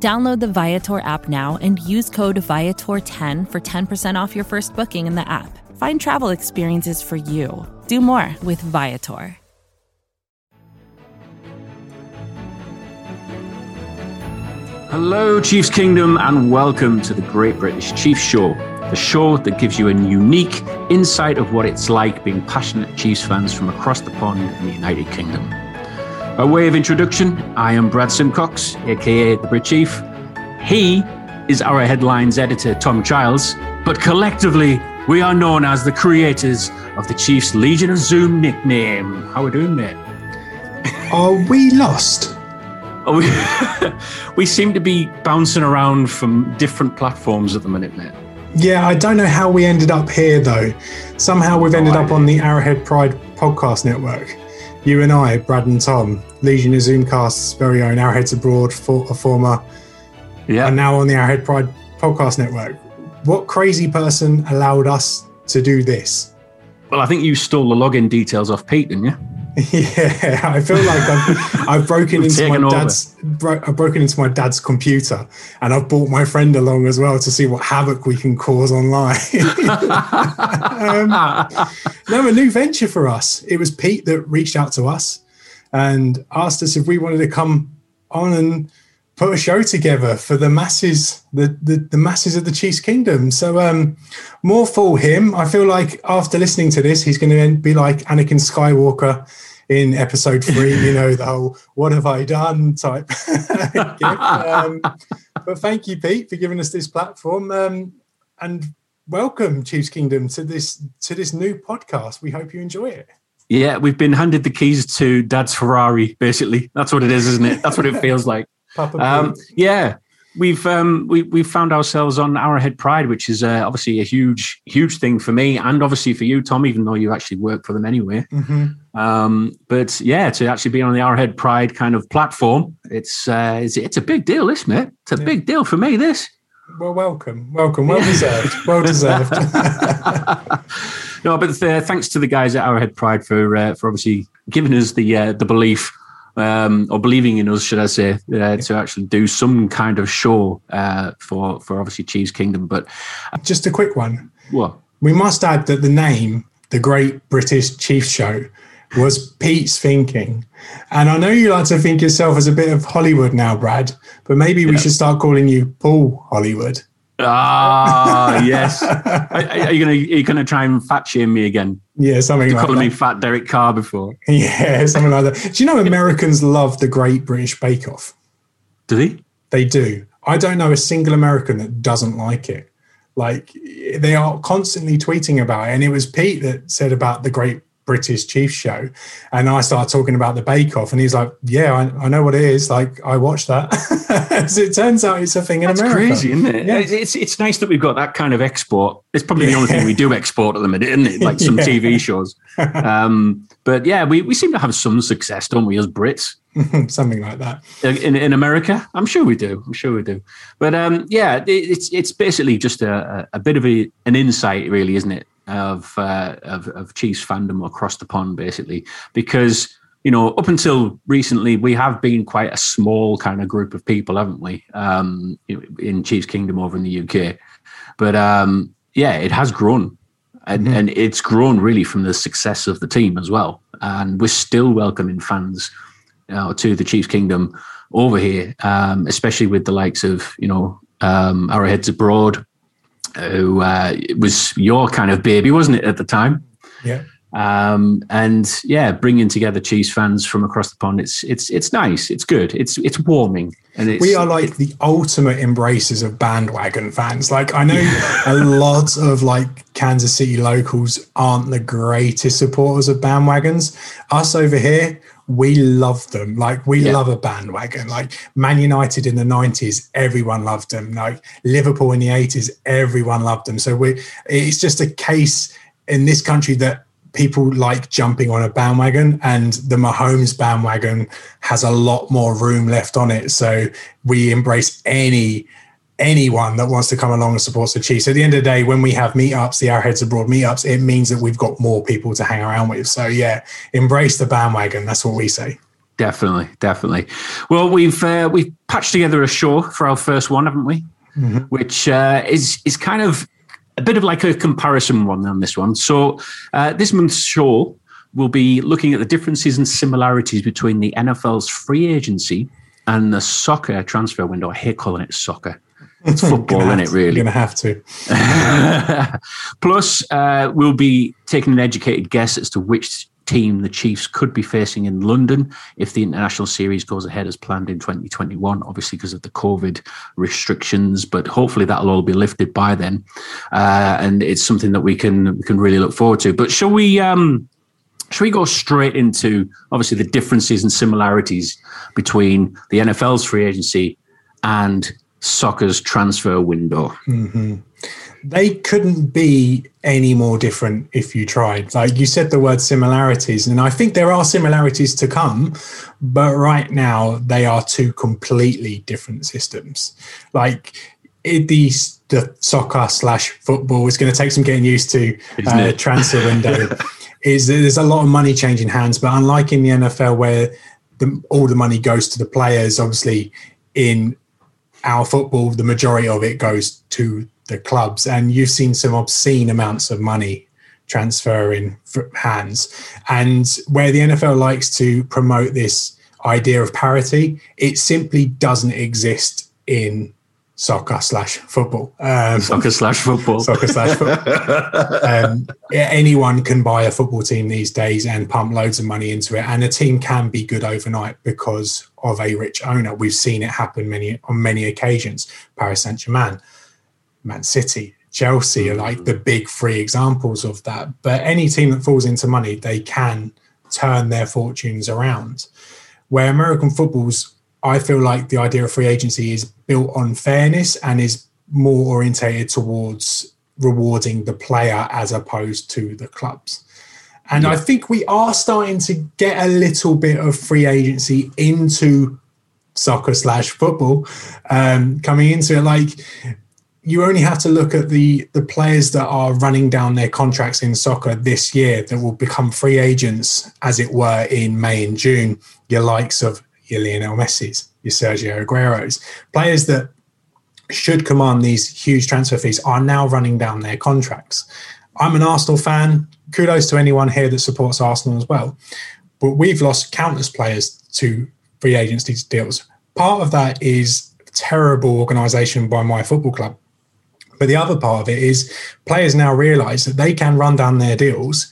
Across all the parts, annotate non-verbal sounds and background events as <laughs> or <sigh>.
Download the Viator app now and use code Viator10 for 10% off your first booking in the app. Find travel experiences for you. Do more with Viator. Hello, Chiefs Kingdom, and welcome to the Great British Chiefs Show, the show that gives you a unique insight of what it's like being passionate Chiefs fans from across the pond in the United Kingdom. By way of introduction, I am Brad Simcox, aka the Brit Chief. He is our headlines editor, Tom Childs, but collectively, we are known as the creators of the Chiefs Legion of Zoom nickname. How are we doing, mate? Are we lost? Oh, we, <laughs> we seem to be bouncing around from different platforms at the minute, mate. Yeah, I don't know how we ended up here though. Somehow we've ended up on the Arrowhead Pride podcast network. You and I, Brad and Tom, Legion of Zoomcast's very own Arrowheads Abroad, for, a former, Yeah. are now on the Arrowhead Pride podcast network. What crazy person allowed us to do this? Well, I think you stole the login details off Pete, didn't you? <laughs> Yeah, I feel like I've, I've broken <laughs> into my dad's bro- I've broken into my dad's computer, and I've brought my friend along as well to see what havoc we can cause online. <laughs> um, no, a new venture for us. It was Pete that reached out to us and asked us if we wanted to come on and put a show together for the masses, the the, the masses of the Chiefs Kingdom. So um, more for him. I feel like after listening to this, he's going to be like Anakin Skywalker in episode three. You know the <laughs> whole "What have I done?" type. <laughs> Um, but thank you, Pete, for giving us this platform. Um, and welcome, Chiefs Kingdom, to this to this new podcast. We hope you enjoy it. Yeah, we've been handed the keys to Dad's Ferrari. Basically, that's what it is, isn't it? That's what it feels like. <laughs> Um, yeah, we've um, we we found ourselves on Arrowhead Pride, which is uh, obviously a huge huge thing for me, and obviously for you, Tom. Even though you actually work for them anyway. Mhm. Um, but yeah, to actually be on the Arrowhead Pride kind of platform, it's uh, it's, it's a big deal, isn't it? It's a Yeah. big deal for me. This. Well, welcome, welcome, well deserved, well deserved. <laughs> no, but uh, thanks to the guys at Arrowhead Pride for uh, for obviously giving us the uh, the belief um, or believing in us, should I say, uh, to actually do some kind of show uh, for for obviously Chiefs Kingdom. But Just a quick one. what? We must add that the name, the Great British Chiefs Show, was Pete's thinking. And I know you like to think yourself as a bit of Hollywood now, Brad, but maybe we Yeah. should start calling you Paul Hollywood. Ah, <laughs> yes. Are, you gonna are you gonna try and fat shame me again? Yeah, something You like that. me fat Derek Carr before? Yeah, <laughs> something like that. Do you know Americans love the Great British Bake Off? Do they? They do. I don't know a single American that doesn't like it. Like they are constantly tweeting about it. And it was Pete that said about the Great British Chief show. And I started talking about the Bake Off. And he's like, Yeah, I, I know what it is. Like I watched that. <laughs> so it turns out it's a thing in That's America. crazy, isn't it? Yeah. It's it's nice that we've got that kind of export. It's probably the only thing we do export at the minute, isn't it? <laughs> Like some Yeah. TV shows. Um, but yeah, we, we seem to have some success, don't we, as Brits? <laughs> something like that. in, in America? I'm sure we do. I'm sure we do. But um, yeah, it, it's it's basically just a, a a bit of a, an insight, really, isn't it, of, uh, of of Chiefs fandom across the pond, basically, because you know up until recently we have been quite a small kind of group of people, haven't we, um, in Chiefs Kingdom over in the UK? But um, yeah, it has grown. And, Mhm. and it's grown really from the success of the team as well. And we're still welcoming fans uh, to the Chiefs Kingdom over here, um, especially with the likes of you know um, Arrowheads Abroad, who uh, was your kind of baby, wasn't it at the time? Yeah. Um, and yeah, bringing together Chiefs fans from across the pond, it's it's it's nice, it's good, it's it's warming, and it's we are like the ultimate embraces of bandwagon fans. Like I know a lot of like Kansas City locals aren't the greatest supporters of bandwagons. Us over here, we love them. Like we yeah. love a bandwagon. Like Man United in the nineties, everyone loved them. Like Liverpool in the eighties, everyone loved them. So we, it's just a case in this country that people like jumping on a bandwagon and the Mahomes bandwagon has a lot more room left on it. So we embrace any anyone that wants to come along and supports the Chiefs. At the end of the day, when we have meetups, the Arrowheads Abroad meetups, it means that we've got more people to hang around with. So yeah, embrace the bandwagon. That's what we say. Definitely, definitely. Well, we've uh, we've patched together a show for our first one, haven't we? Mm-hmm. Which uh, is is kind of a bit of like a comparison one on this one. So uh, this month's show will be looking at the differences and similarities between the NFL's free agency and the soccer transfer window. I hate calling it soccer it's <laughs> football, isn't it? Really, You're going to have to. <laughs> Plus, uh, we'll be taking an educated guess as to which team the Chiefs could be facing in London if the international series goes ahead as planned in 2021. Obviously, because of the COVID restrictions, but hopefully that'll all be lifted by then, uh, and it's something that we can we can really look forward to. But shall we? Um, should we go straight into obviously the differences and similarities between the NFL's free agency and soccer's transfer window. Mm-hmm. They couldn't be any more different if you tried. Like you said, the word similarities, and I think there are similarities to come, but right now they are two completely different systems. Like it, the the soccer slash football is going to take some getting used to uh, <laughs> transfer window. is there's a lot of money changing hands, but unlike in the NFL where the, all the money goes to the players, obviously in our football, the majority of it goes to the clubs, and you've seen some obscene amounts of money transfer in hands. And where the NFL likes to promote this idea of parity, it simply doesn't exist in soccer slash football. Um, soccer slash football. Soccer slash football. <laughs> um, anyone can buy a football team these days and pump loads of money into it, and a team can be good overnight because of a rich owner. We've seen it happen many on many occasions. Paris Saint Germain, Man City. Chelsea are like the big three examples of that. But any team that falls into money, they can turn their fortunes around. Where American football's I feel like the idea of free agency is built on fairness and is more orientated towards rewarding the player as opposed to the clubs. And yeah. I think we are starting to get a little bit of free agency into soccer slash football um, coming into it. Like you only have to look at the the players that are running down their contracts in soccer this year that will become free agents, as it were, in May and June. Your likes of your Lionel Messi's, your Sergio Aguero's, players that should command these huge transfer fees are now running down their contracts. I'm an Arsenal fan. Kudos to anyone here that supports Arsenal as well. But we've lost countless players to free agency deals. Part of that is terrible organisation by my football club. But the other part of it is players now realise that they can run down their deals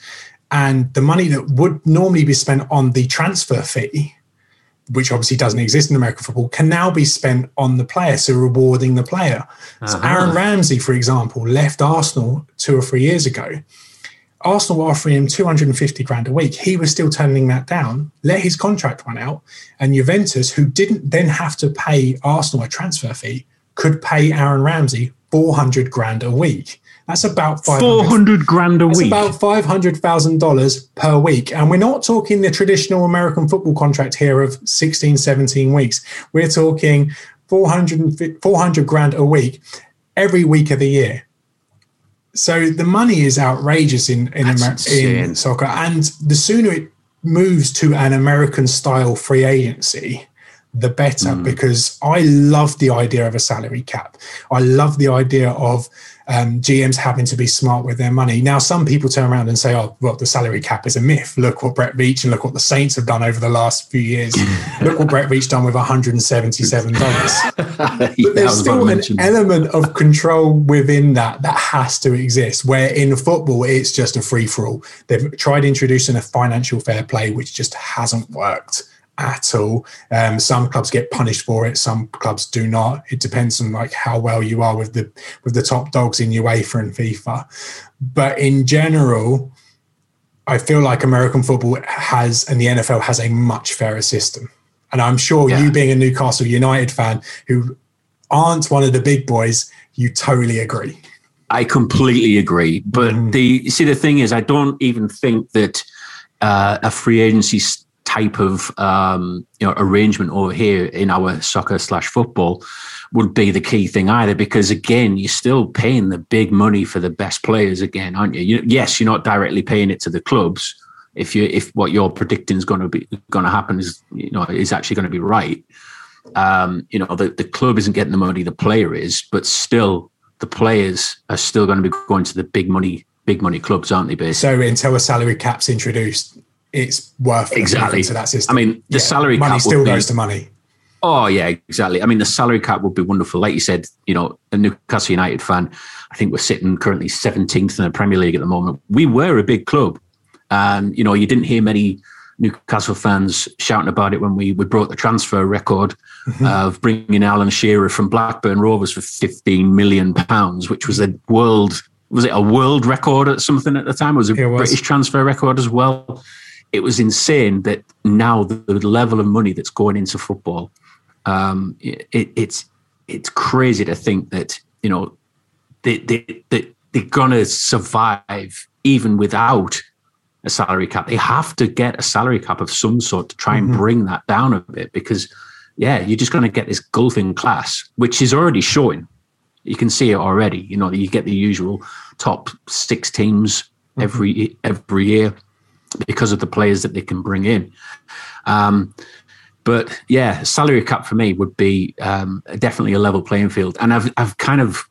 and the money that would normally be spent on the transfer fee which obviously doesn't exist in American football, can now be spent on the player, so rewarding the player. Uh-huh. So Aaron Ramsey, for example, left Arsenal two or three years ago. Arsenal were offering him 250 grand a week. He was still turning that down, let his contract run out, and Juventus, who didn't then have to pay Arsenal a transfer fee, could pay Aaron Ramsey 400 grand a week. That's about 400 grand a week. about $500,000 per week. And we're not talking the traditional American football contract here of 16, 17 weeks. We're talking 400, 400 grand a week every week of the year. So the money is outrageous in in, Amer- in soccer, and the sooner it moves to an American style free agency, the better. Mm. Because I love the idea of a salary cap. I love the idea of um, GMs having to be smart with their money. Now, some people turn around and say, "Oh, well, the salary cap is a myth. Look what Brett Veach and look what the Saints have done over the last few years. <laughs> look what Brett Veach done with 177 <laughs> dollars." but there's still an element of control within that that has to exist. Where in football, it's just a free for all. They've tried introducing a financial fair play, which just hasn't worked at all. Um, some clubs get punished for it, some clubs do not. It depends on like how well you are with the with the top dogs in UEFA and FIFA. But in general, I feel like American football has and the NFL has a much fairer system. And I'm sure yeah. you being a Newcastle United fan who aren't one of the big boys, you totally agree. I completely agree. But mm. the see the thing is I don't even think that uh, a free agency type of um, you know arrangement over here in our soccer slash football would be the key thing either because again you're still paying the big money for the best players again aren't you, you yes you're not directly paying it to the clubs. If you if what you're predicting is going to be going to happen is you know is actually going to be right um, you know the, the club isn't getting the money the player is but still the players are still going to be going to the big money big money clubs aren't they basically? So until a salary cap's introduced it's worth exactly to that system i mean the yeah, salary money cap still be, goes to money Oh yeah, exactly. I mean, the salary cap would be wonderful. Like you said, you know, a Newcastle United fan. I think we're sitting currently 17th in the Premier League at the moment. We were a big club, and you know, you didn't hear many Newcastle fans shouting about it when we, we broke the transfer record mm-hmm. of bringing Alan Shearer from Blackburn Rovers for 15 million pounds, which was a world was it a world record at something at the time? It was a it was. British transfer record as well. It was insane that now the, level of money that's going into football um, it, it's it's crazy to think that you know they, they, they, they're going to survive even without a salary cap. They have to get a salary cap of some sort to try and mm-hmm. bring that down a bit because, yeah, you're just going to get this golfing class, which is already showing. You can see it already. You know, you get the usual top six teams mm-hmm. every every year because of the players that they can bring in. Um, but yeah, salary cap for me would be um, definitely a level playing field, and I've I've kind of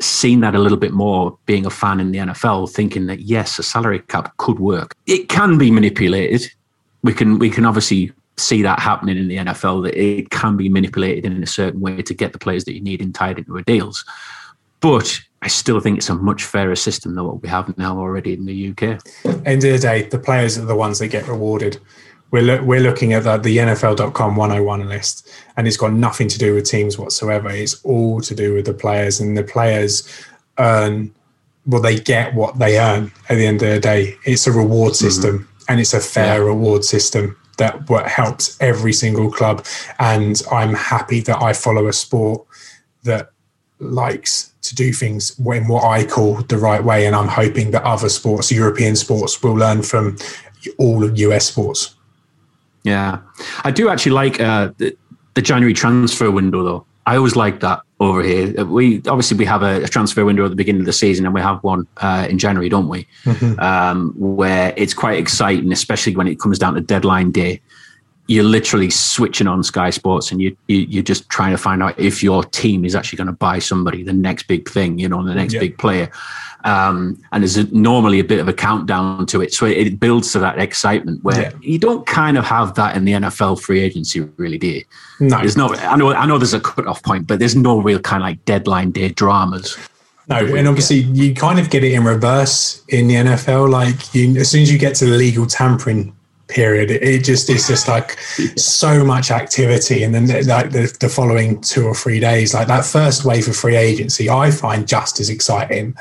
seen that a little bit more being a fan in the NFL, thinking that yes, a salary cap could work. It can be manipulated. We can we can obviously see that happening in the NFL that it can be manipulated in a certain way to get the players that you need and tied into a deals. But I still think it's a much fairer system than what we have now already in the UK. End of the day, the players are the ones that get rewarded we're, lo- we're looking at the, the NFL.com 101 list, and it's got nothing to do with teams whatsoever. It's all to do with the players, and the players earn, well, they get what they earn at the end of the day. It's a reward mm-hmm. system, mm-hmm. and it's a fair yeah. reward system that what helps every single club. And I'm happy that I follow a sport that likes to do things in what I call the right way. And I'm hoping that other sports, European sports, will learn from all of US sports. Yeah, I do actually like uh, the, the, January transfer window though. I always like that over here. We obviously we have a, a, transfer window at the beginning of the season, and we have one uh, in January, don't we? Mm-hmm. Um, where it's quite exciting, especially when it comes down to deadline day. You're literally switching on Sky Sports, and you, you are just trying to find out if your team is actually going to buy somebody, the next big thing, you know, the next yeah. big player. Um, and there's a, normally a bit of a countdown to it. So it, it builds to that excitement where yeah. you don't kind of have that in the NFL free agency, really, do you? No. There's no, I know, I know there's a cutoff point, but there's no real kind of like deadline day dramas. No, and obviously you kind of get it in reverse in the NFL. Like you, as soon as you get to the legal tampering period, it just is just like so much activity, and then like the, the following two or three days, like that first wave of free agency, I find just as exciting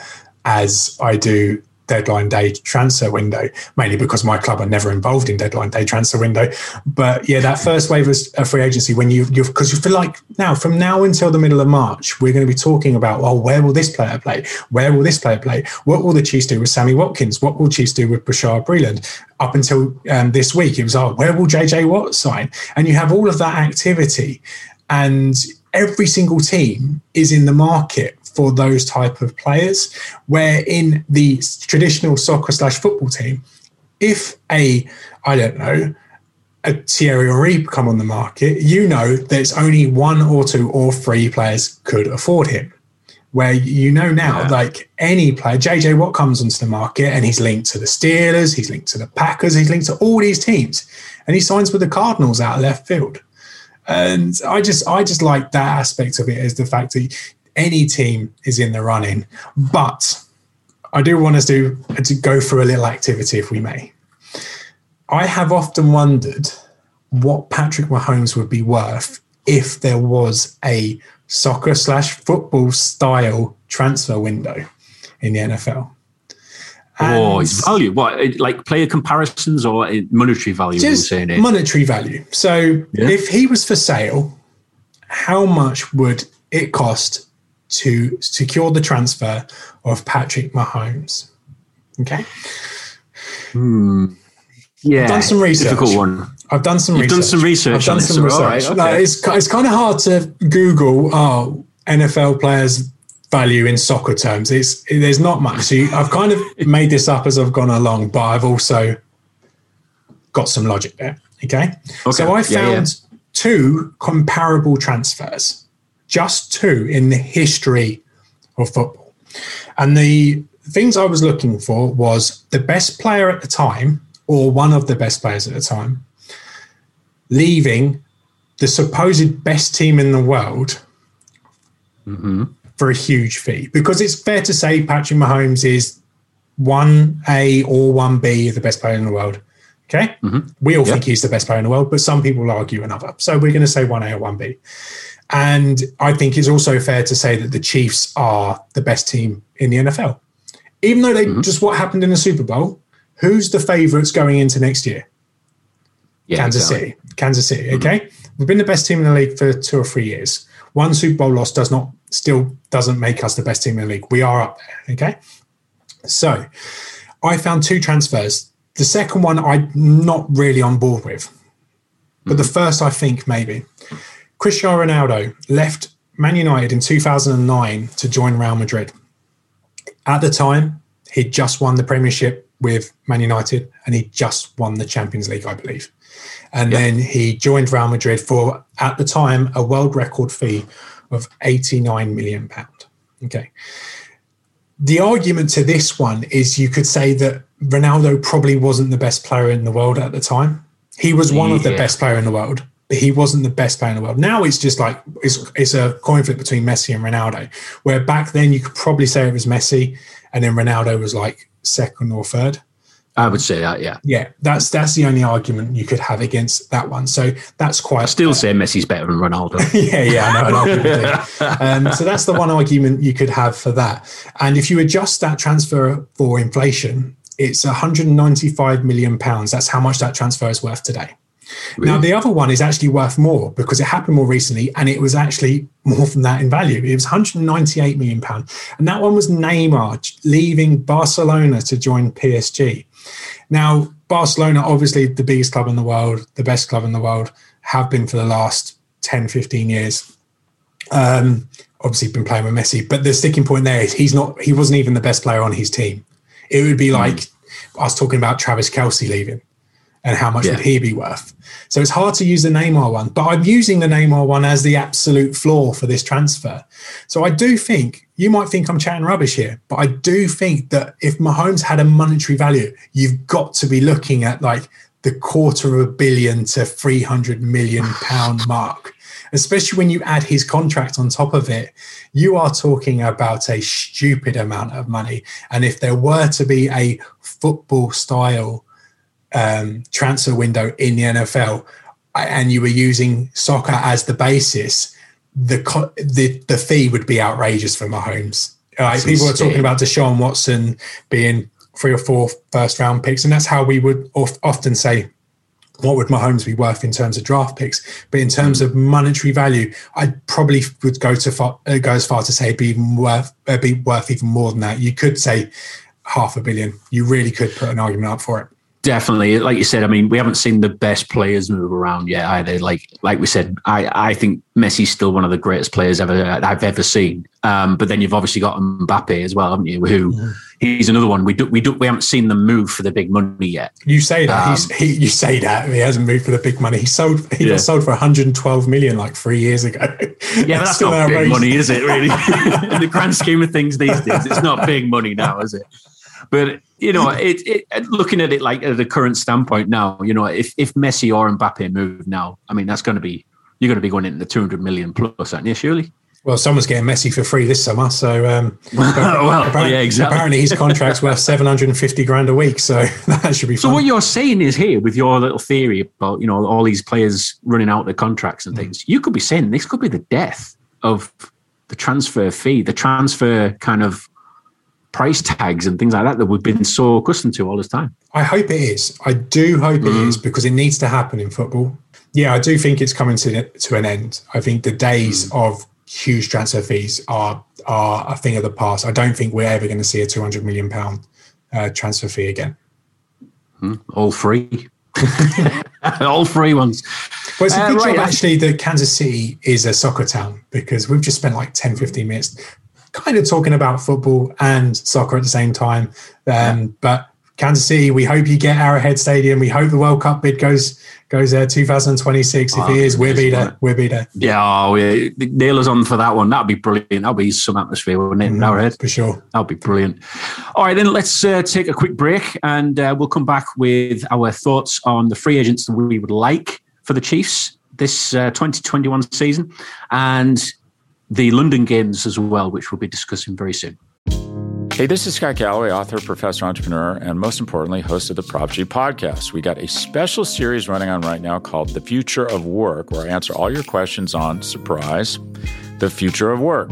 as I do deadline day transfer window, mainly because my club are never involved in deadline day transfer window. But yeah, that first wave of free agency when you you because you feel like now from now until the middle of March, we're going to be talking about well, where will this player play? Where will this player play? What will the Chiefs do with Sammy Watkins? What will Chiefs do with Bashaud Breeland? Up until um, this week, it was oh, where will JJ Watt sign? And you have all of that activity, and every single team is in the market for those type of players. Where in the traditional soccer slash football team, if a I don't know a Thierry Henry come on the market, you know there's only one or two or three players could afford him. Where you know now, yeah. like any player, JJ Watt comes onto the market and he's linked to the Steelers, he's linked to the Packers, he's linked to all these teams, and he signs with the Cardinals out of left field. And I just, I just like that aspect of it is the fact that any team is in the running. But I do want us to, to go through a little activity, if we may. I have often wondered what Patrick Mahomes would be worth if there was a soccer slash football style transfer window in the NFL. oh, it's value. What, like player comparisons or monetary value? Just monetary value. So yeah. if he was for sale, how much would it cost to secure the transfer of Patrick Mahomes? Okay. Hmm. Yeah. I've done some research. Difficult one. I've done some You've research. done some research. I've done some research. Right, okay. no, it's, it's kind of hard to Google, oh, NFL players value in soccer terms. It's there's not much. So you, I've kind of <laughs> made this up as I've gone along, but I've also got some logic there. Okay. okay. So I found yeah, yeah. two comparable transfers, just two in the history of football. And the things I was looking for was the best player at the time, or one of the best players at the time, leaving the supposed best team in the world mm-hmm. for a huge fee. Because it's fair to say Patrick Mahomes is 1A or 1B the best player in the world. Okay. Mm-hmm. We all yep. think he's the best player in the world, but some people argue another. So we're going to say 1A or 1B. And I think it's also fair to say that the Chiefs are the best team in the NFL. Even though they mm-hmm. just what happened in the Super Bowl, who's the favorites going into next year? Yeah, Kansas exactly. City. Kansas City. Mm-hmm. Okay. We've been the best team in the league for two or three years. One Super Bowl loss does not still doesn't make us the best team in the league. We are up there. Okay. So I found two transfers. The second one I'm not really on board with. But mm-hmm. the first I think maybe. Cristiano Ronaldo left Man United in 2009 to join Real Madrid. At the time, he'd just won the Premiership with Man United and he just won the Champions League, I believe. And yep. then he joined Real Madrid for, at the time, a world record fee of 89 million pound. Okay. The argument to this one is you could say that Ronaldo probably wasn't the best player in the world at the time. He was one yeah. of the best player in the world, he wasn't the best player in the world. Now it's just like it's it's a coin flip between Messi and Ronaldo. Where back then you could probably say it was Messi, and then Ronaldo was like second or third. I would say that, yeah. Yeah, that's that's the only argument you could have against that one. So that's quite. I still say Messi's better than Ronaldo. <laughs> yeah, yeah, I know. <laughs> um, so that's the one argument you could have for that. And if you adjust that transfer for inflation, it's 195 million pounds. That's how much that transfer is worth today. Really? Now, the other one is actually worth more because it happened more recently and it was actually more than that in value. It was 198 million pounds. And that one was Neymar leaving Barcelona to join PSG. Now, Barcelona, obviously the biggest club in the world, the best club in the world, have been for the last 10, 15 years. Um, obviously been playing with Messi, but the sticking point there is he's not, he wasn't even the best player on his team. It would be hmm. like mm. I was talking about Travis Kelce leaving and how much yeah. would he be worth? So it's hard to use the Neymar one, but I'm using the Neymar one as the absolute floor for this transfer. So I do think you might think I'm chatting rubbish here, but I do think that if Mahomes had a monetary value, you've got to be looking at like the quarter of a billion to 300 million <sighs> pound mark. Especially when you add his contract on top of it, you are talking about a stupid amount of money. And if there were to be a football style um, transfer window in the NFL, and you were using soccer as the basis, the the the fee would be outrageous for Mahomes. Like people are talking about Deshaun Watson being three or four first round picks, and that's how we would often say what would Mahomes be worth in terms of draft picks? But in terms of monetary value, I probably would go to far, uh, go as far to say be even worth uh, be worth even more than that. You could say half a billion. You really could put an argument up for it. Definitely, like you said, I mean, we haven't seen the best players move around yet either. Like, like we said, I, I think Messi's still one of the greatest players ever I've ever seen. Um, but then you've obviously got Mbappe as well, haven't you? Who yeah. he's another one. We do, we do, we haven't seen them move for the big money yet. You say that um, he's, he, you say that he hasn't moved for the big money. He sold, he yeah. got sold for 112 million like three years ago. Yeah, that's, <laughs> that's not outrageous. big money, is it? Really, <laughs> <laughs> in the grand scheme of things these days, it's not big money now, is it? But you know, it, it, looking at it like at the current standpoint now, you know, if if Messi or Mbappe move now, I mean, that's going to be you're going to be going into the 200 million plus, aren't you? Surely. Well, someone's getting Messi for free this summer, so um, <laughs> well, apparently, yeah, exactly. Apparently, his contract's worth 750 grand a week, so <laughs> that should be. So what you're saying is here with your little theory about you know all these players running out their contracts and mm. things, you could be saying this could be the death of the transfer fee, the transfer kind of price tags and things like that that we've been so accustomed to all this time. I hope it is. I do hope mm. it is because it needs to happen in football. Yeah, I do think it's coming to to an end. I think the days mm. of huge transfer fees are are a thing of the past. I don't think we're ever going to see a two hundred million pound uh, transfer fee again. Mm. All free. <laughs> all free ones. Well, it's a uh, good uh, right, job actually that Kansas City is a soccer town because we've just spent like 10, 15 minutes kind of talking about football and soccer at the same time. Um, but Kansas City, we hope you get Arrowhead Stadium. We hope the World Cup bid goes goes there 2026. If oh, it is, we'll be there. We'll be there. Yeah, oh, yeah. nail us on for that one. That'd be brilliant. That'd be some atmosphere, wouldn't it? Mm, Arrowhead for sure. That'd be brilliant. All right, then let's uh, take a quick break, and uh, we'll come back with our thoughts on the free agents that we would like for the Chiefs this uh, 2021 season, and the London Games as well, which we'll be discussing very soon. Hey, this is Scott Galloway, author, professor, entrepreneur, and most importantly, host of the Prop G podcast. We got a special series running on right now called The Future of Work, where I answer all your questions on surprise, the future of work.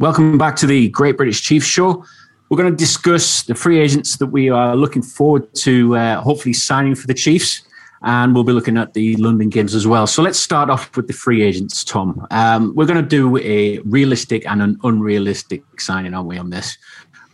Welcome back to the Great British Chiefs Show. We're going to discuss the free agents that we are looking forward to uh, hopefully signing for the Chiefs. And we'll be looking at the London games as well. So let's start off with the free agents, Tom. Um, we're going to do a realistic and an unrealistic signing, aren't we, on this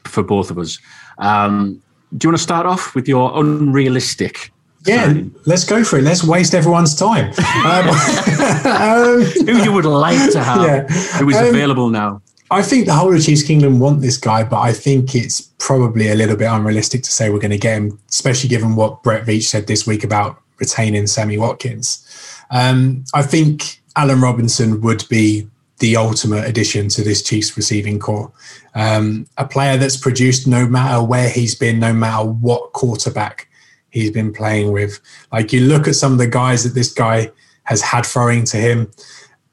for both of us? Um, do you want to start off with your unrealistic yeah, let's go for it. Let's waste everyone's time. <laughs> Um, <laughs> um, Who you would like to have? <laughs> Yeah. Who is um, available now? I think the whole of Chiefs Kingdom want this guy, but I think it's probably a little bit unrealistic to say we're going to get him, especially given what Brett Veach said this week about retaining Sammy Watkins. Um, I think Allen Robinson would be the ultimate addition to this Chiefs receiving corps. Um, a player that's produced no matter where he's been, no matter what quarterback he's been playing with. Like you look at some of the guys that this guy has had throwing to him,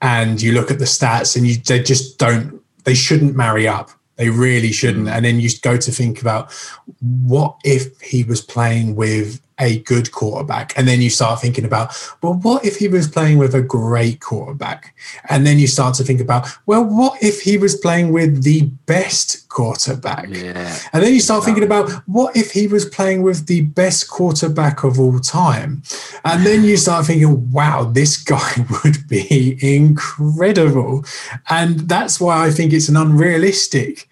and you look at the stats, and you they just don't they shouldn't marry up. They really shouldn't. Mm. And then you go to think about what if he was playing with a good quarterback? And then you start thinking about, well, what if he was playing with a great quarterback? And then you start to think about, well, what if he was playing with the best quarterback? Yeah. And then you start thinking about, what if he was playing with the best quarterback of all time? And then you start thinking, wow, this <laughs> guy would be incredible. And that's why I think it's an unrealistic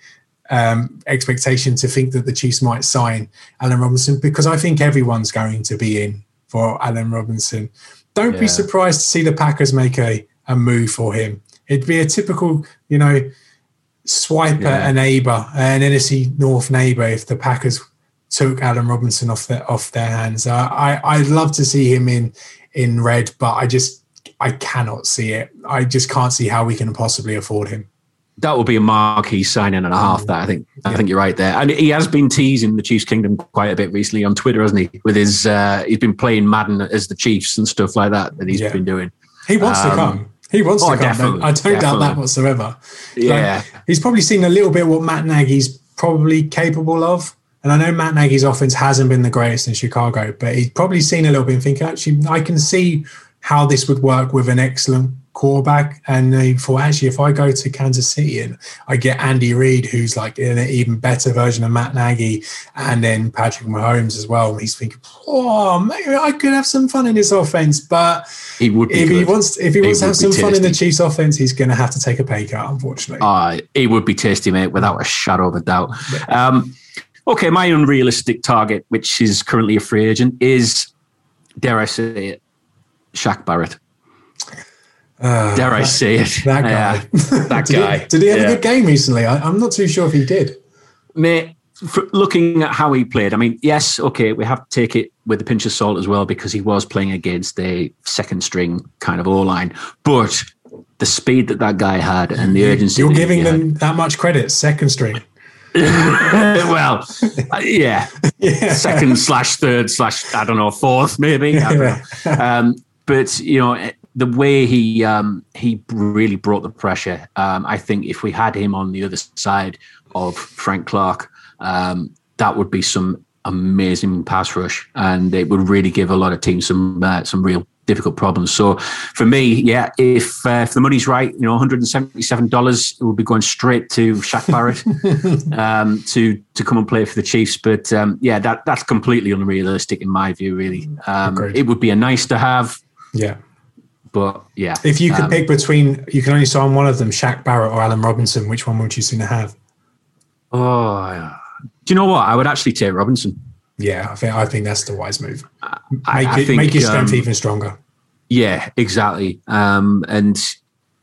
um, expectation to think that the Chiefs might sign Allen Robinson because I think everyone's going to be in for Allen Robinson. Don't yeah. be surprised to see the Packers make a, a move for him. It'd be a typical, you know, swipe yeah. at a neighbour, an NFC North neighbour, if the Packers took Allen Robinson off their off their hands. Uh, I I'd love to see him in in red, but I just I cannot see it. I just can't see how we can possibly afford him that will be a marquee signing and a half. That I think. I think you're right there. And he has been teasing the Chiefs Kingdom quite a bit recently on Twitter, hasn't he? With his, uh, he's been playing Madden as the Chiefs and stuff like that that he's yeah. been doing. He wants um, to come. He wants oh, to come. I don't definitely. doubt that whatsoever. Yeah, like, he's probably seen a little bit what Matt Nagy's probably capable of. And I know Matt Nagy's offense hasn't been the greatest in Chicago, but he's probably seen a little bit and think, actually, I can see how this would work with an excellent quarterback. And they thought, actually, if I go to Kansas City and I get Andy Reid, who's like an even better version of Matt Nagy, and then Patrick Mahomes as well, he's thinking, oh, maybe I could have some fun in this offense. But he would if good. he wants if he, wants to have some fun in the Chiefs offense, he's going to have to take a pay cut, unfortunately. Uh, he would be tasty, mate, without a shadow of a doubt. Um, okay, my unrealistic target, which is currently a free agent, is dare I say it, Shaq Barrett. Uh, dare I say it? That guy. <laughs> <laughs> that did guy. He, did he have yeah. a good game recently? I, am not too sure if he did. Mate, looking at how he played, I mean, yes, okay, we have to take it with a pinch of salt as well because he was playing against a second string kind of O line. But the speed that that guy had and the urgency. You're giving them had, that much credit, second string. <laughs> well, uh, yeah. yeah. second slash third slash I don't know fourth maybe. Yeah. Um, but you know the way he um, he really brought the pressure. Um, I think if we had him on the other side of Frank Clark, um, that would be some amazing pass rush, and it would really give a lot of teams some uh, some real difficult problems. So for me, yeah, if uh, if the money's right, you know, one hundred and seventy seven dollars, it will be going straight to Shaq <laughs> Barrett um, to to come and play for the Chiefs. But um, yeah, that that's completely unrealistic in my view. Really, um, it would be a nice to have. Yeah. But yeah, if you could um, pick between, you can only sign one of them, Shaq Barrett or Allen Robinson. Which one would you sooner have? Oh, do you know what? I would actually take Robinson. Yeah, I think I think that's the wise move. Make I, it, think, make your strength um, even stronger. Yeah, exactly. Um, and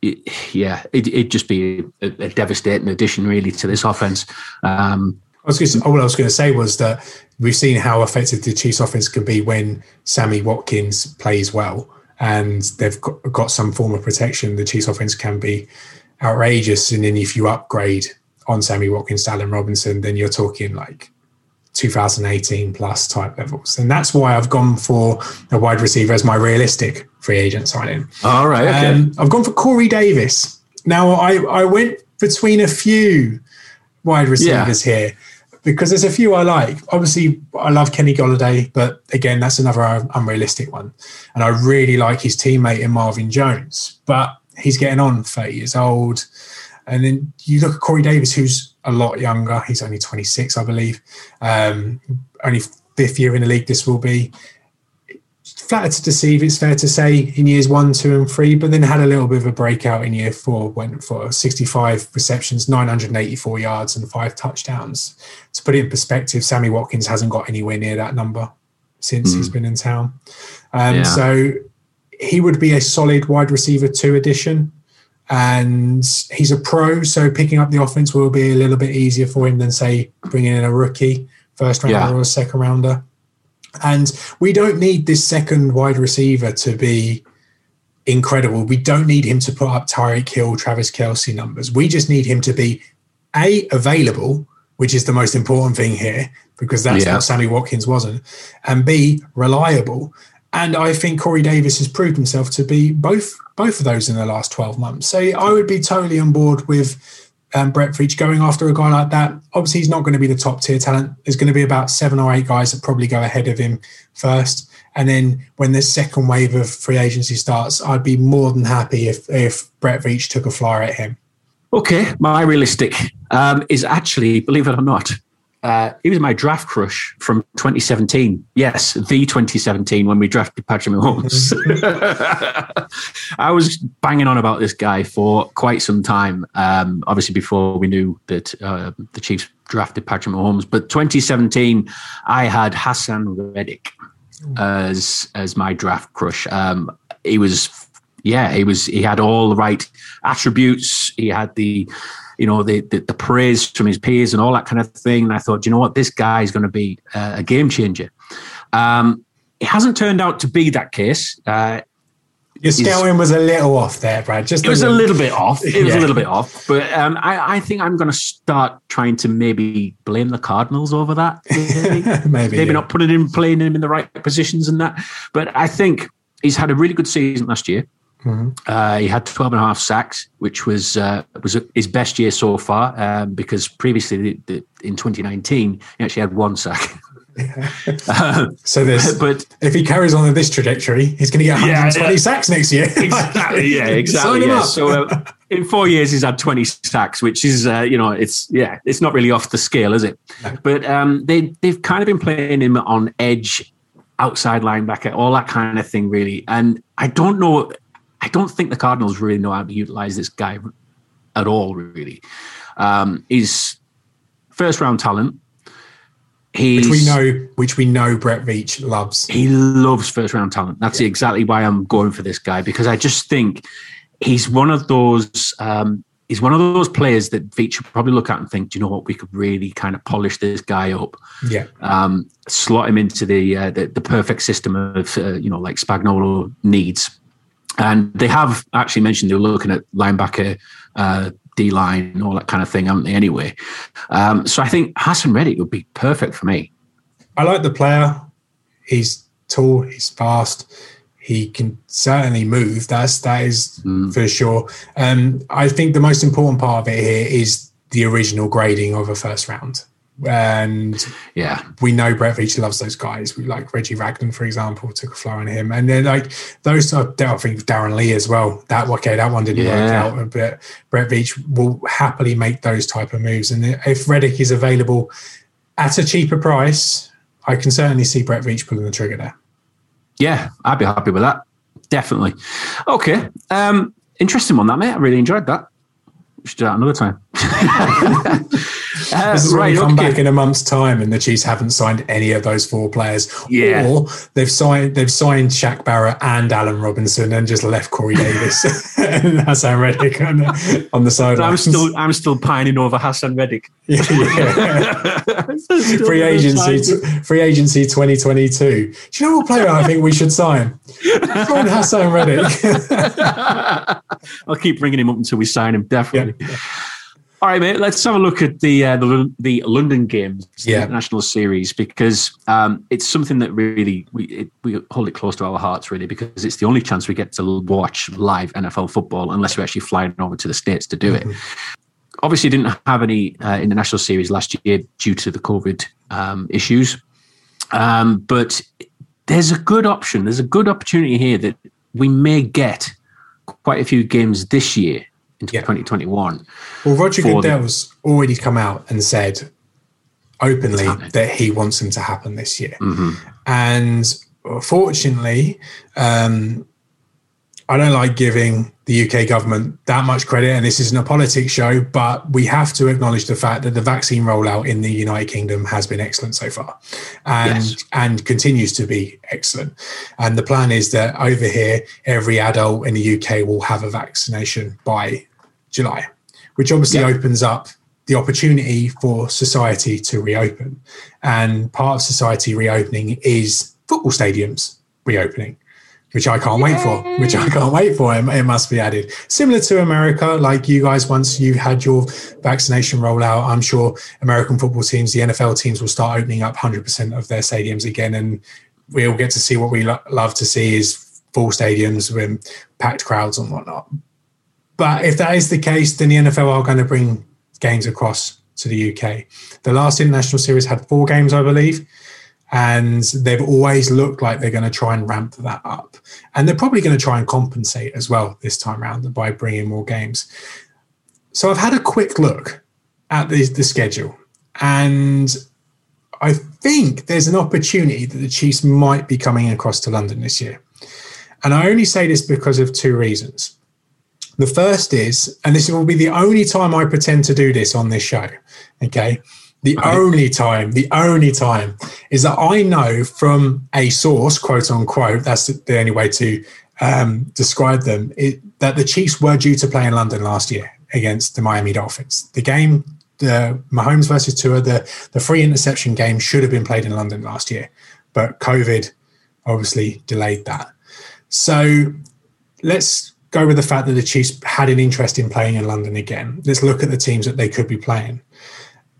it, yeah, it, would just be a, a, devastating addition, really, to this offense. Um, I was what I was going to say was that we've seen how effective the Chiefs' offense can be when Sammy Watkins plays well, and they've got, got some form of protection. The Chiefs' offense can be outrageous, and then if you upgrade on Sammy Watkins, Allen Robinson, then you're talking like 2018 plus type levels. And that's why I've gone for a wide receiver as my realistic free agent signing. All right. Okay. Um, I've gone for Corey Davis. Now, I, I went between a few wide receivers yeah. here because there's a few I like. Obviously, I love Kenny Golladay, but again, that's another unrealistic one. And I really like his teammate in Marvin Jones, but he's getting on 30 years old. And then you look at Corey Davis, who's a lot younger. He's only 26, I believe. Um, only fifth year in the league, this will be. Flattered to deceive, it's fair to say, in years one, two, and three, but then had a little bit of a breakout in year four, went for 65 receptions, 984 yards, and five touchdowns. To put it in perspective, Sammy Watkins hasn't got anywhere near that number since mm. he's been in town. Um, yeah. So he would be a solid wide receiver two addition and he's a pro, so picking up the offense will be a little bit easier for him than say bringing in a rookie first rounder yeah. or a second rounder. And we don't need this second wide receiver to be incredible. We don't need him to put up Tyreek Hill, Travis Kelce numbers. We just need him to be a available, which is the most important thing here because that's yeah. what Sammy Watkins wasn't, and b reliable. And I think Corey Davis has proved himself to be both both of those in the last 12 months. So I would be totally on board with um, Brett Veach going after a guy like that. Obviously, he's not going to be the top tier talent. There's going to be about seven or eight guys that probably go ahead of him first. And then when the second wave of free agency starts, I'd be more than happy if, if Brett Veach took a flyer at him. Okay, my realistic um, is actually, believe it or not, uh, he was my draft crush from 2017. Yes, the 2017 when we drafted Patrick Mahomes. <laughs> I was banging on about this guy for quite some time. Um, obviously, before we knew that uh, the Chiefs drafted Patrick Mahomes, but 2017, I had Haason Reddick as as my draft crush. Um, he was, yeah, he was. He had all the right attributes. He had the you know, the, the, the praise from his peers and all that kind of thing. And I thought, you know what, this guy is going to be uh, a game changer. Um, it hasn't turned out to be that case. Uh, your scouting was a little off there, Brad. Just it was a little bit off. It was yeah. a little bit off, but um, I, I, think I'm going to start trying to maybe blame the Cardinals over that. <laughs> Maybe, maybe, maybe yeah. not putting him, playing him in the right positions and that. But I think he's had a really good season last year. Mm-hmm. Uh, he had 12 and a half sacks, which was uh, was his best year so far um, because previously the, the, in 2019 he actually had one sack. uh, <laughs> <laughs> so this, <laughs> but if he carries on in this trajectory, he's going to get 120 yeah, sacks next year. exactly. Yeah, exactly. Yeah. So uh, in four years, he's had 20 sacks, which is uh, you know it's yeah it's not really off the scale, is it? No. But um, they they've kind of been playing him on edge outside linebacker, all that kind of thing, really. And I don't know I don't think the Cardinals really know how to utilize this guy at all, really. Um, he's first round talent. He's, which we know, which we know Brett Veach loves. He loves first round talent. That's yeah. exactly why I'm going for this guy because I just think he's one of those. Um, he's one of those players that Veach should probably look at and think, do you know what, we could really kind of polish this guy up. Yeah. Um, slot him into the, uh, the, the perfect system of uh, you know like Spagnuolo needs. And they have actually mentioned they were looking at linebacker, uh, D line, all that kind of thing, haven't they? Anyway, um, so I think Haason Reddick would be perfect for me. I like the player. He's tall. He's fast. He can certainly move. That's that is mm. for sure. Um, I think the most important part of it here is the original grading of a first round. And yeah, we know Brett Veach loves those guys. We like Reggie Ragland, for example, took a flow on him. And then like those are I think Darron Lee as well. That okay, that one didn't yeah. work out. But Brett Veach will happily make those type of moves. And if Reddick is available at a cheaper price, I can certainly see Brett Veach pulling the trigger there. Yeah, I'd be happy with that. Definitely. Okay. Um, interesting one that mate. I really enjoyed that. We should do that another time. <laughs> Uh, this is right, come okay. back in a month's time and the Chiefs haven't signed any of those four players. Yeah. Or they've signed they've signed Shaq Barrett and Allen Robinson and just left Corey Davis <laughs> <laughs> and Haason Reddick on the, on the sideline. I'm still I'm still pining over Haason Reddick. yeah. free agency free agency 2022. Do you know what player I think we should sign? Sign Haason Reddick. I'll keep bringing him up until we sign him, definitely. Yeah. All right, mate. Let's have a look at the uh, the, the London Games, yeah. the International Series, because um, it's something that really we it, we hold it close to our hearts, really, because it's the only chance we get to watch live NFL football, unless we're actually flying over to the states to do mm-hmm. it. Obviously, didn't have any uh, international series last year due to the COVID um, issues, um, but there's a good option. There's a good opportunity here that we may get quite a few games this year into yeah. 2021. Well, Roger Goodell's the, already come out and said openly that he wants them to happen this year. Mm-hmm. And fortunately, um, I don't like giving the UK government that much credit, and this isn't a politics show, but we have to acknowledge the fact that the vaccine rollout in the United Kingdom has been excellent so far, and yes. and continues to be excellent. And the plan is that over here, every adult in the UK will have a vaccination by July, which obviously yeah. opens up the opportunity for society to reopen. And part of society reopening is football stadiums reopening, which I can't Yay. wait for. Which I can't wait for. It, it, must be added. Similar to America, like you guys, once you had your vaccination rollout, I'm sure American football teams, the NFL teams, will start opening up 100% of their stadiums again, and we'll get to see what we lo- love to see is full stadiums with packed crowds and whatnot. But if that is the case, then the NFL are going to bring games across to the UK. The last international series had four games, I believe, and they've always looked like they're going to try and ramp that up. And they're probably going to try and compensate as well this time around by bringing more games. So I've had a quick look at the, the schedule, and I think there's an opportunity that the Chiefs might be coming across to London this year. And I only say this because of two reasons. The first is, and this will be the only time I pretend to do this on this show. Okay. The only time, the only time is that I know from a source, quote unquote, that's the only way to um, describe them, it, that the Chiefs were due to play in London last year against the Miami Dolphins. The game, the Mahomes versus Tua, the, the free interception game should have been played in London last year, but COVID obviously delayed that. So let's go with the fact that the Chiefs had an interest in playing in London again. Let's look at the teams that they could be playing.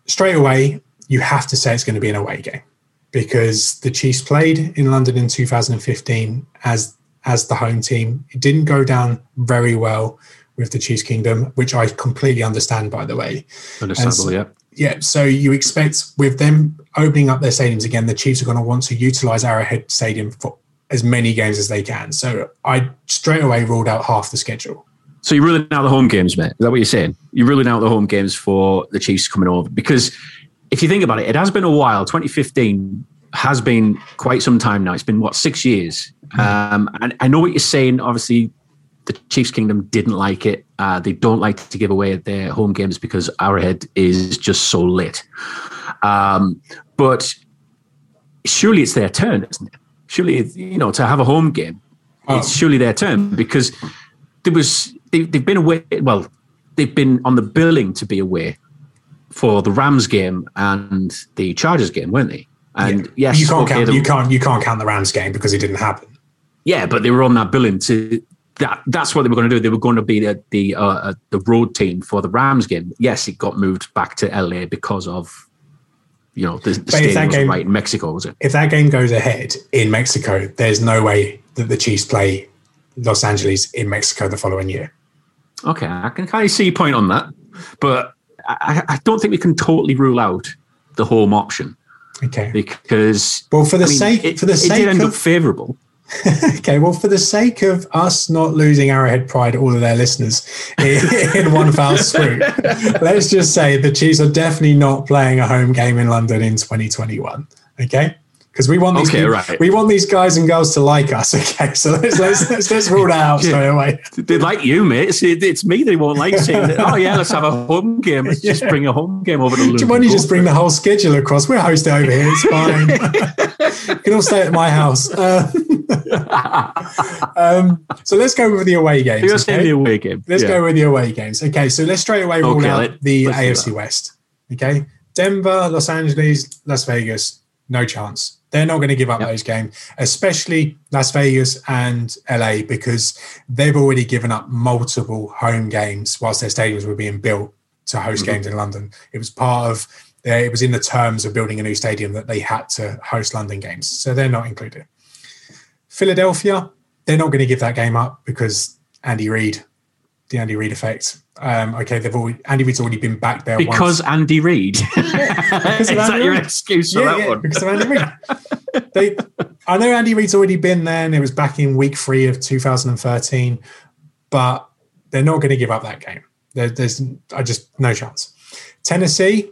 Straight away, you have to say it's going to be an away game because the Chiefs played in London in 2015 as as the home team. It didn't go down very well with the Chiefs Kingdom, which I completely understand, by the way. Understandable, so, yeah. Yeah, so you expect with them opening up their stadiums again, the Chiefs are going to want to utilize Arrowhead Stadium for as many games as they can. So I straight away ruled out half the schedule. So you're ruling out the home games, mate? Is that what you're saying? You're ruling out the home games for the Chiefs coming over because if you think about it, it has been a while. 2015 has been quite some time now. It's been what six years, mm-hmm. um, and I know what you're saying. Obviously, the Chiefs Kingdom didn't like it. Uh, they don't like to give away their home games because Arrowhead is just so lit. Um, but surely it's their turn, isn't it? Surely, you know, to have a home game, Oh. it's surely their turn because there was they, they've been away. Well, they've been on the billing to be away for the Rams game and the Chargers game, weren't they? And yes, you can't okay, count. the- You can't. You can't count the Rams game because it didn't happen. yeah, but they were on that billing to that. That's what they were going to do. They were going to be the the, uh, uh, the road team for the Rams game. Yes, it got moved back to LA because of you know the, the if stadium was game- right in Mexico, was it? If that game goes ahead in Mexico, there's no way that the Chiefs play Los Angeles in Mexico the following year. Okay, I can kind of see your point on that, but I, I don't think we can totally rule out the home option Okay. because Well, for the I mean, sake it, for the it sake did end of up favourable. Okay, well, for the sake of us not losing Arrowhead Pride, all of their listeners in, in one foul swoop, <laughs> let's just say the Chiefs are definitely not playing a home game in London in 2021. Okay. Because we want these Okay, people- right. we want these guys and girls to like us. <laughs> Okay, so let's let's let's, let's rule that out <laughs> straight away. They like you, mate. It's, it's me they won't like saying <laughs> that. Oh yeah, let's have a home game. Let's just bring a home game over to London. Why don't you just bring the whole schedule across? We're hosting over here. It's fine. you can all stay at my house. Uh, um, so let's go with the away games. You're okay? the away game. Let's Yeah. go with the away games. Okay, so let's straight away rule Okay, out let- the AFC. West. Okay, Denver, Los Angeles, Las Vegas, no chance. They're not going to give up Yep. those games, especially Las Vegas and LA, because they've already given up multiple home games whilst their stadiums were being built to host Mm-hmm. games in London. It was part of, it was in the terms of building a new stadium that they had to host London games. So they're not included. Philadelphia, they're not going to give that game up because Andy Reid, the Andy Reid effect. Um, okay, they've already Andy Reid's already been back there Because once. Andy Reid. <laughs> Is of that Andy your excuse for yeah, that yeah, one? because of Andy Reid. <laughs> they, I know Andy Reid's already been there, and it was back in week three of 2013, but they're not going to give up that game. There, there's, I just no chance. Tennessee,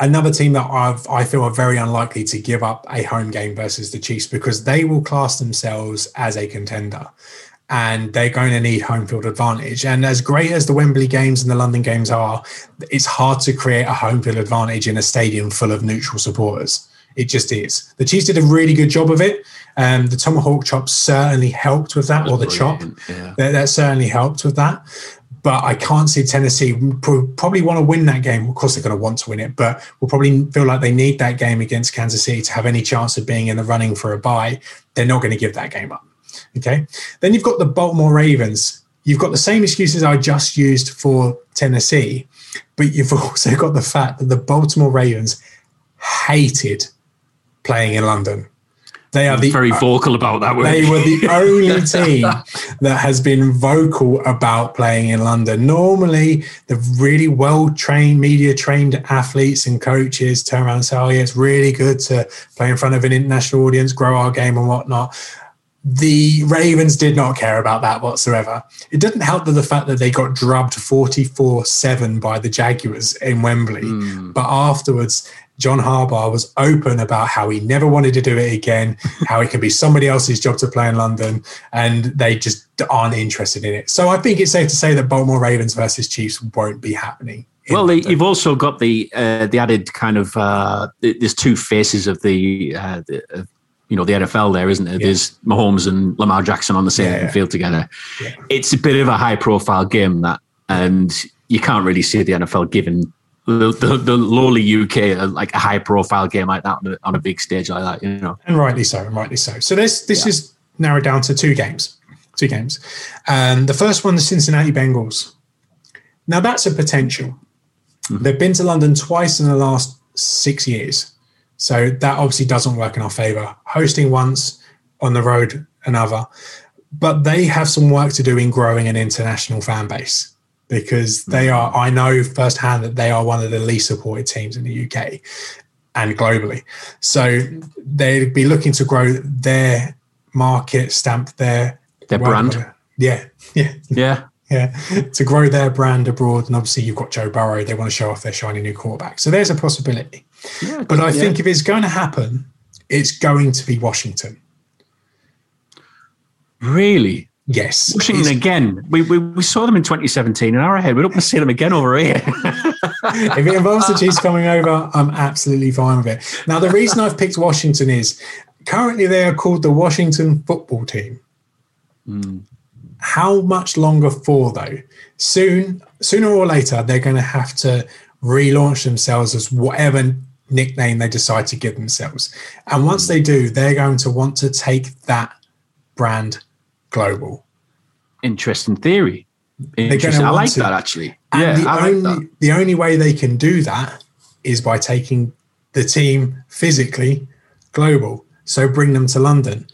another team that I've, I feel are very unlikely to give up a home game versus the Chiefs because they will class themselves as a contender and they're going to need home field advantage. And as great as the Wembley games and the London games are, it's hard to create a home field advantage in a stadium full of neutral supporters. It just is. The Chiefs did a really good job of it. Um, the tomahawk chop certainly helped with that, or the chop. Yeah. That, that certainly helped with that. But I can't see Tennessee probably want to win that game. Of course, they're going to want to win it, but will probably feel like they need that game against Kansas City to have any chance of being in the running for a bye. They're not going to give that game up. Okay. Then you've got the Baltimore Ravens. You've got the same excuses I just used for Tennessee, but you've <laughs> also got the fact that the Baltimore Ravens hated playing in London. They are the Very vocal about that. they were the <laughs> only team that has been vocal about playing in London. Normally, the really well trained, media trained athletes and coaches turn around and say, Oh, yeah, it's really good to play in front of an international audience, grow our game and whatnot. The Ravens did not care about that whatsoever. It didn't help that the fact that they got drubbed 44 7 by the Jaguars in Wembley. But afterwards, John Harbaugh was open about how he never wanted to do it again, <laughs> how it could be somebody else's job to play in London, and they just aren't interested in it. So I think it's safe to say that Baltimore Ravens versus Chiefs won't be happening. Well, London. you've also got the uh, the added kind of uh, th- there's two faces of the, uh, the you know the NFL there, isn't there? There's Mahomes and Lamar Jackson on the same Yeah, yeah. field together. Yeah. It's a bit of a high profile game that, and you can't really see the NFL giving the, the, the lowly UK like a high profile game like that on a, on a big stage like that. You know, and rightly so, and rightly so. So this this is narrowed down to two games, two games. Um, the first one, the Cincinnati Bengals. Now that's a potential. They've been to London twice in the last six years, so that obviously doesn't work in our favour. Hosting once, on the road another, but they have some work to do in growing an international fan base because hmm. they are. I know firsthand that they are one of the least supported teams in the UK and globally. So hmm. they'd be looking to grow their market, stamp their Their brand. Yeah, <laughs> yeah, yeah. yeah. To grow their brand abroad, and obviously you've got Joe Burrow. They want to show off their shiny new quarterback. So there's a possibility. But I think if it's going to happen, it's going to be Washington. really. Yes, Washington It's- again. We, we we saw them in 2017 in our head. We're not going to see them again over here. <laughs> <laughs> if it involves the Chiefs coming over, I'm absolutely fine with it. Now, the reason I've picked Washington is currently they are called the Washington football team. Mm. How much longer for though? Soon, sooner or later, they're going to have to relaunch themselves as whatever nickname they decide to give themselves. And once they do, they're going to want to take that brand global. Interesting theory. Interesting. I like to. that actually. And yeah, the I only like the only way they can do that is by taking the team physically global. So bring them to London.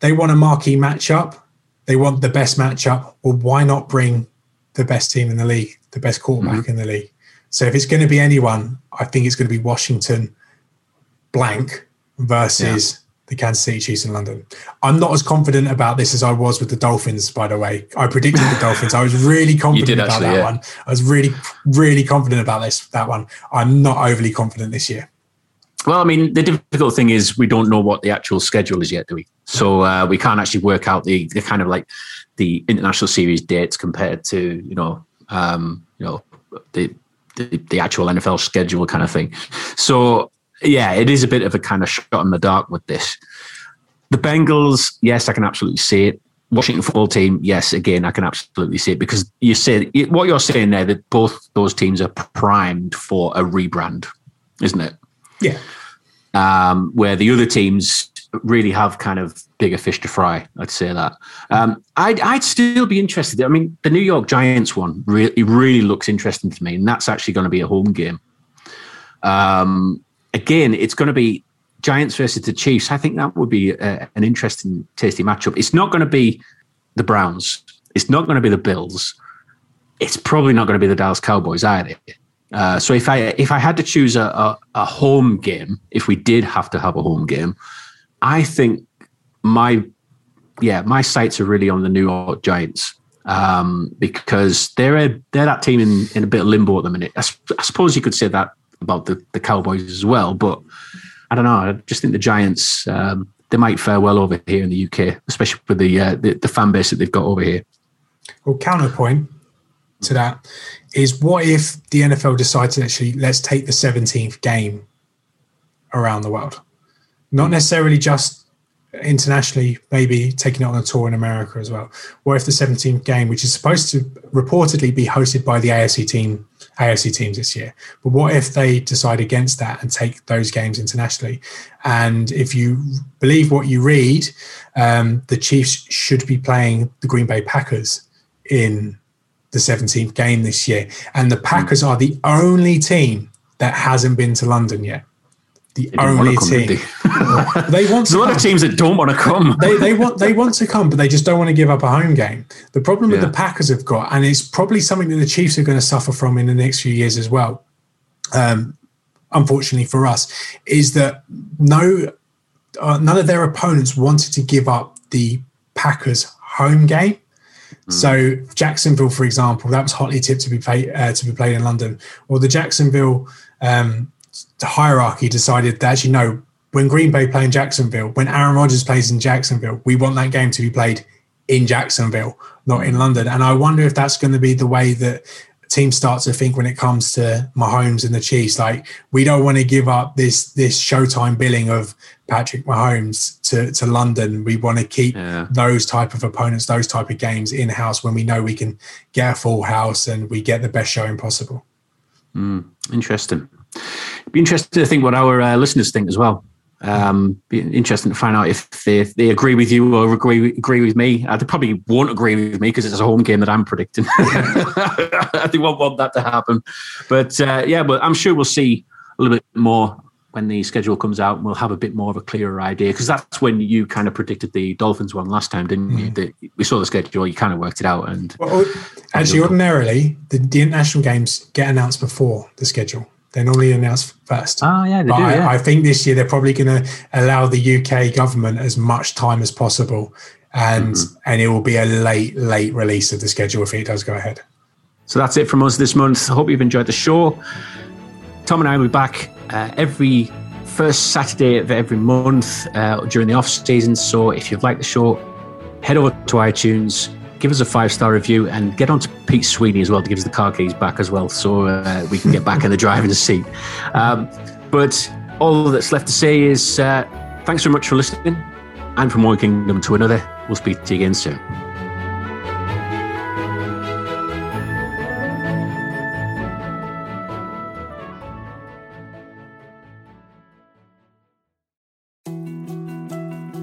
They want a marquee matchup. They want the best matchup. Well, why not bring the best team in the league, the best quarterback mm-hmm. in the league? So if it's going to be anyone, I think it's going to be Washington blank versus yeah. the Kansas City Chiefs in London. I'm not as confident about this as I was with the Dolphins, by the way. I predicted the Dolphins. I was <laughs> really confident about that yeah. one. I was really, really confident about this that one. I'm not overly confident this year. Well, I mean, the difficult thing is we don't know what the actual schedule is yet, do we? So uh, we can't actually work out the, the kind of like the international series dates compared to you know um, you know the, the, the actual NFL schedule kind of thing. So yeah, it is a bit of a kind of shot in the dark with this. The Bengals, yes, I can absolutely see it. Washington football team, yes, again, I can absolutely see it because you say what you're saying there that both those teams are primed for a rebrand, isn't it? Yeah. Um, where the other teams really have kind of bigger fish to fry. I'd say that. Um, I'd, I'd still be interested. I mean, the New York Giants one really, really looks interesting to me, and that's actually going to be a home game. Um, again, it's going to be Giants versus the Chiefs. I think that would be a, an interesting, tasty matchup. It's not going to be the Browns. It's not going to be the Bills. It's probably not going to be the Dallas Cowboys either. Uh, so if I if I had to choose a, a, a, home game, if we did have to have a home game, I think my yeah my sights are really on the New York Giants um, because they're a, they're that team in, in a bit of limbo at the minute. I, I suppose you could say that about the, the Cowboys as well, but I don't know. I just think the Giants um, they might fare well over here in the UK, especially with the, uh, the the fan base that they've got over here. Well, counterpoint to that is what if the NFL decides to actually let's take the 17th game around the world? Not necessarily just internationally, maybe taking it on a tour in America as well. What if the 17th game, which is supposed to reportedly be hosted by the AFC team, AFC teams this year, but what if they decide against that and take those games internationally? And if you believe what you read, um, the Chiefs should be playing the Green Bay Packers in the 17th game this year. And the Packers are the only team that hasn't been to London yet. The only come, team. They? they want <laughs> There's a lot of teams that don't want to come. they, they want they want to come, but they just don't want to give up a home game. The problem yeah. that the Packers have got, and it's probably something that the Chiefs are going to suffer from in the next few years as well. Um, unfortunately for us, is that no uh, none of their opponents wanted to give up the Packers home game. Mm. So Jacksonville, for example, that was hotly tipped to be played uh, to be played in London. Well, the Jacksonville um, the hierarchy decided that actually no, when Green Bay play in Jacksonville, when Aaron Rodgers plays in Jacksonville, we want that game to be played in Jacksonville, not in London. And I wonder if that's going to be the way that teams start to think when it comes to Mahomes and the Chiefs. Like we don't want to give up this this Showtime billing of Patrick Mahomes to, to London. We want to keep yeah. those type of opponents, those type of games in house when we know we can get a full house and we get the best showing possible. Mm, interesting. Be interesting to think what our uh, listeners think as well. Um, be interesting to find out if they, if they agree with you or agree agree with me. Uh, they probably won't agree with me because it's a home game that I'm predicting. <laughs> they won't want that to happen. But uh, yeah, but I'm sure we'll see a little bit more when the schedule comes out. And we'll have a bit more of a clearer idea because that's when you kind of predicted the Dolphins one last time, didn't you? Mm. The, we saw the schedule, you kind of worked it out. And well, actually, ordinarily, the, the international games get announced before the schedule. They're normally announce first. Oh, yeah, they do. I, yeah. I think this year they're probably going to allow the UK government as much time as possible, and mm-hmm. and it will be a late late release of the schedule if it does go ahead. So that's it from us this month. I hope you've enjoyed the show. Tom and I will be back uh, every first Saturday of every month uh, during the off season. So if you've liked the show, head over to iTunes, give us a five star review and get on to Pete Sweeney as well to give us the car keys back as well so uh, we can get back in the driving seat. Um, but all that's left to say is uh, thanks very much for listening. And from one kingdom to another, we'll speak to you again soon.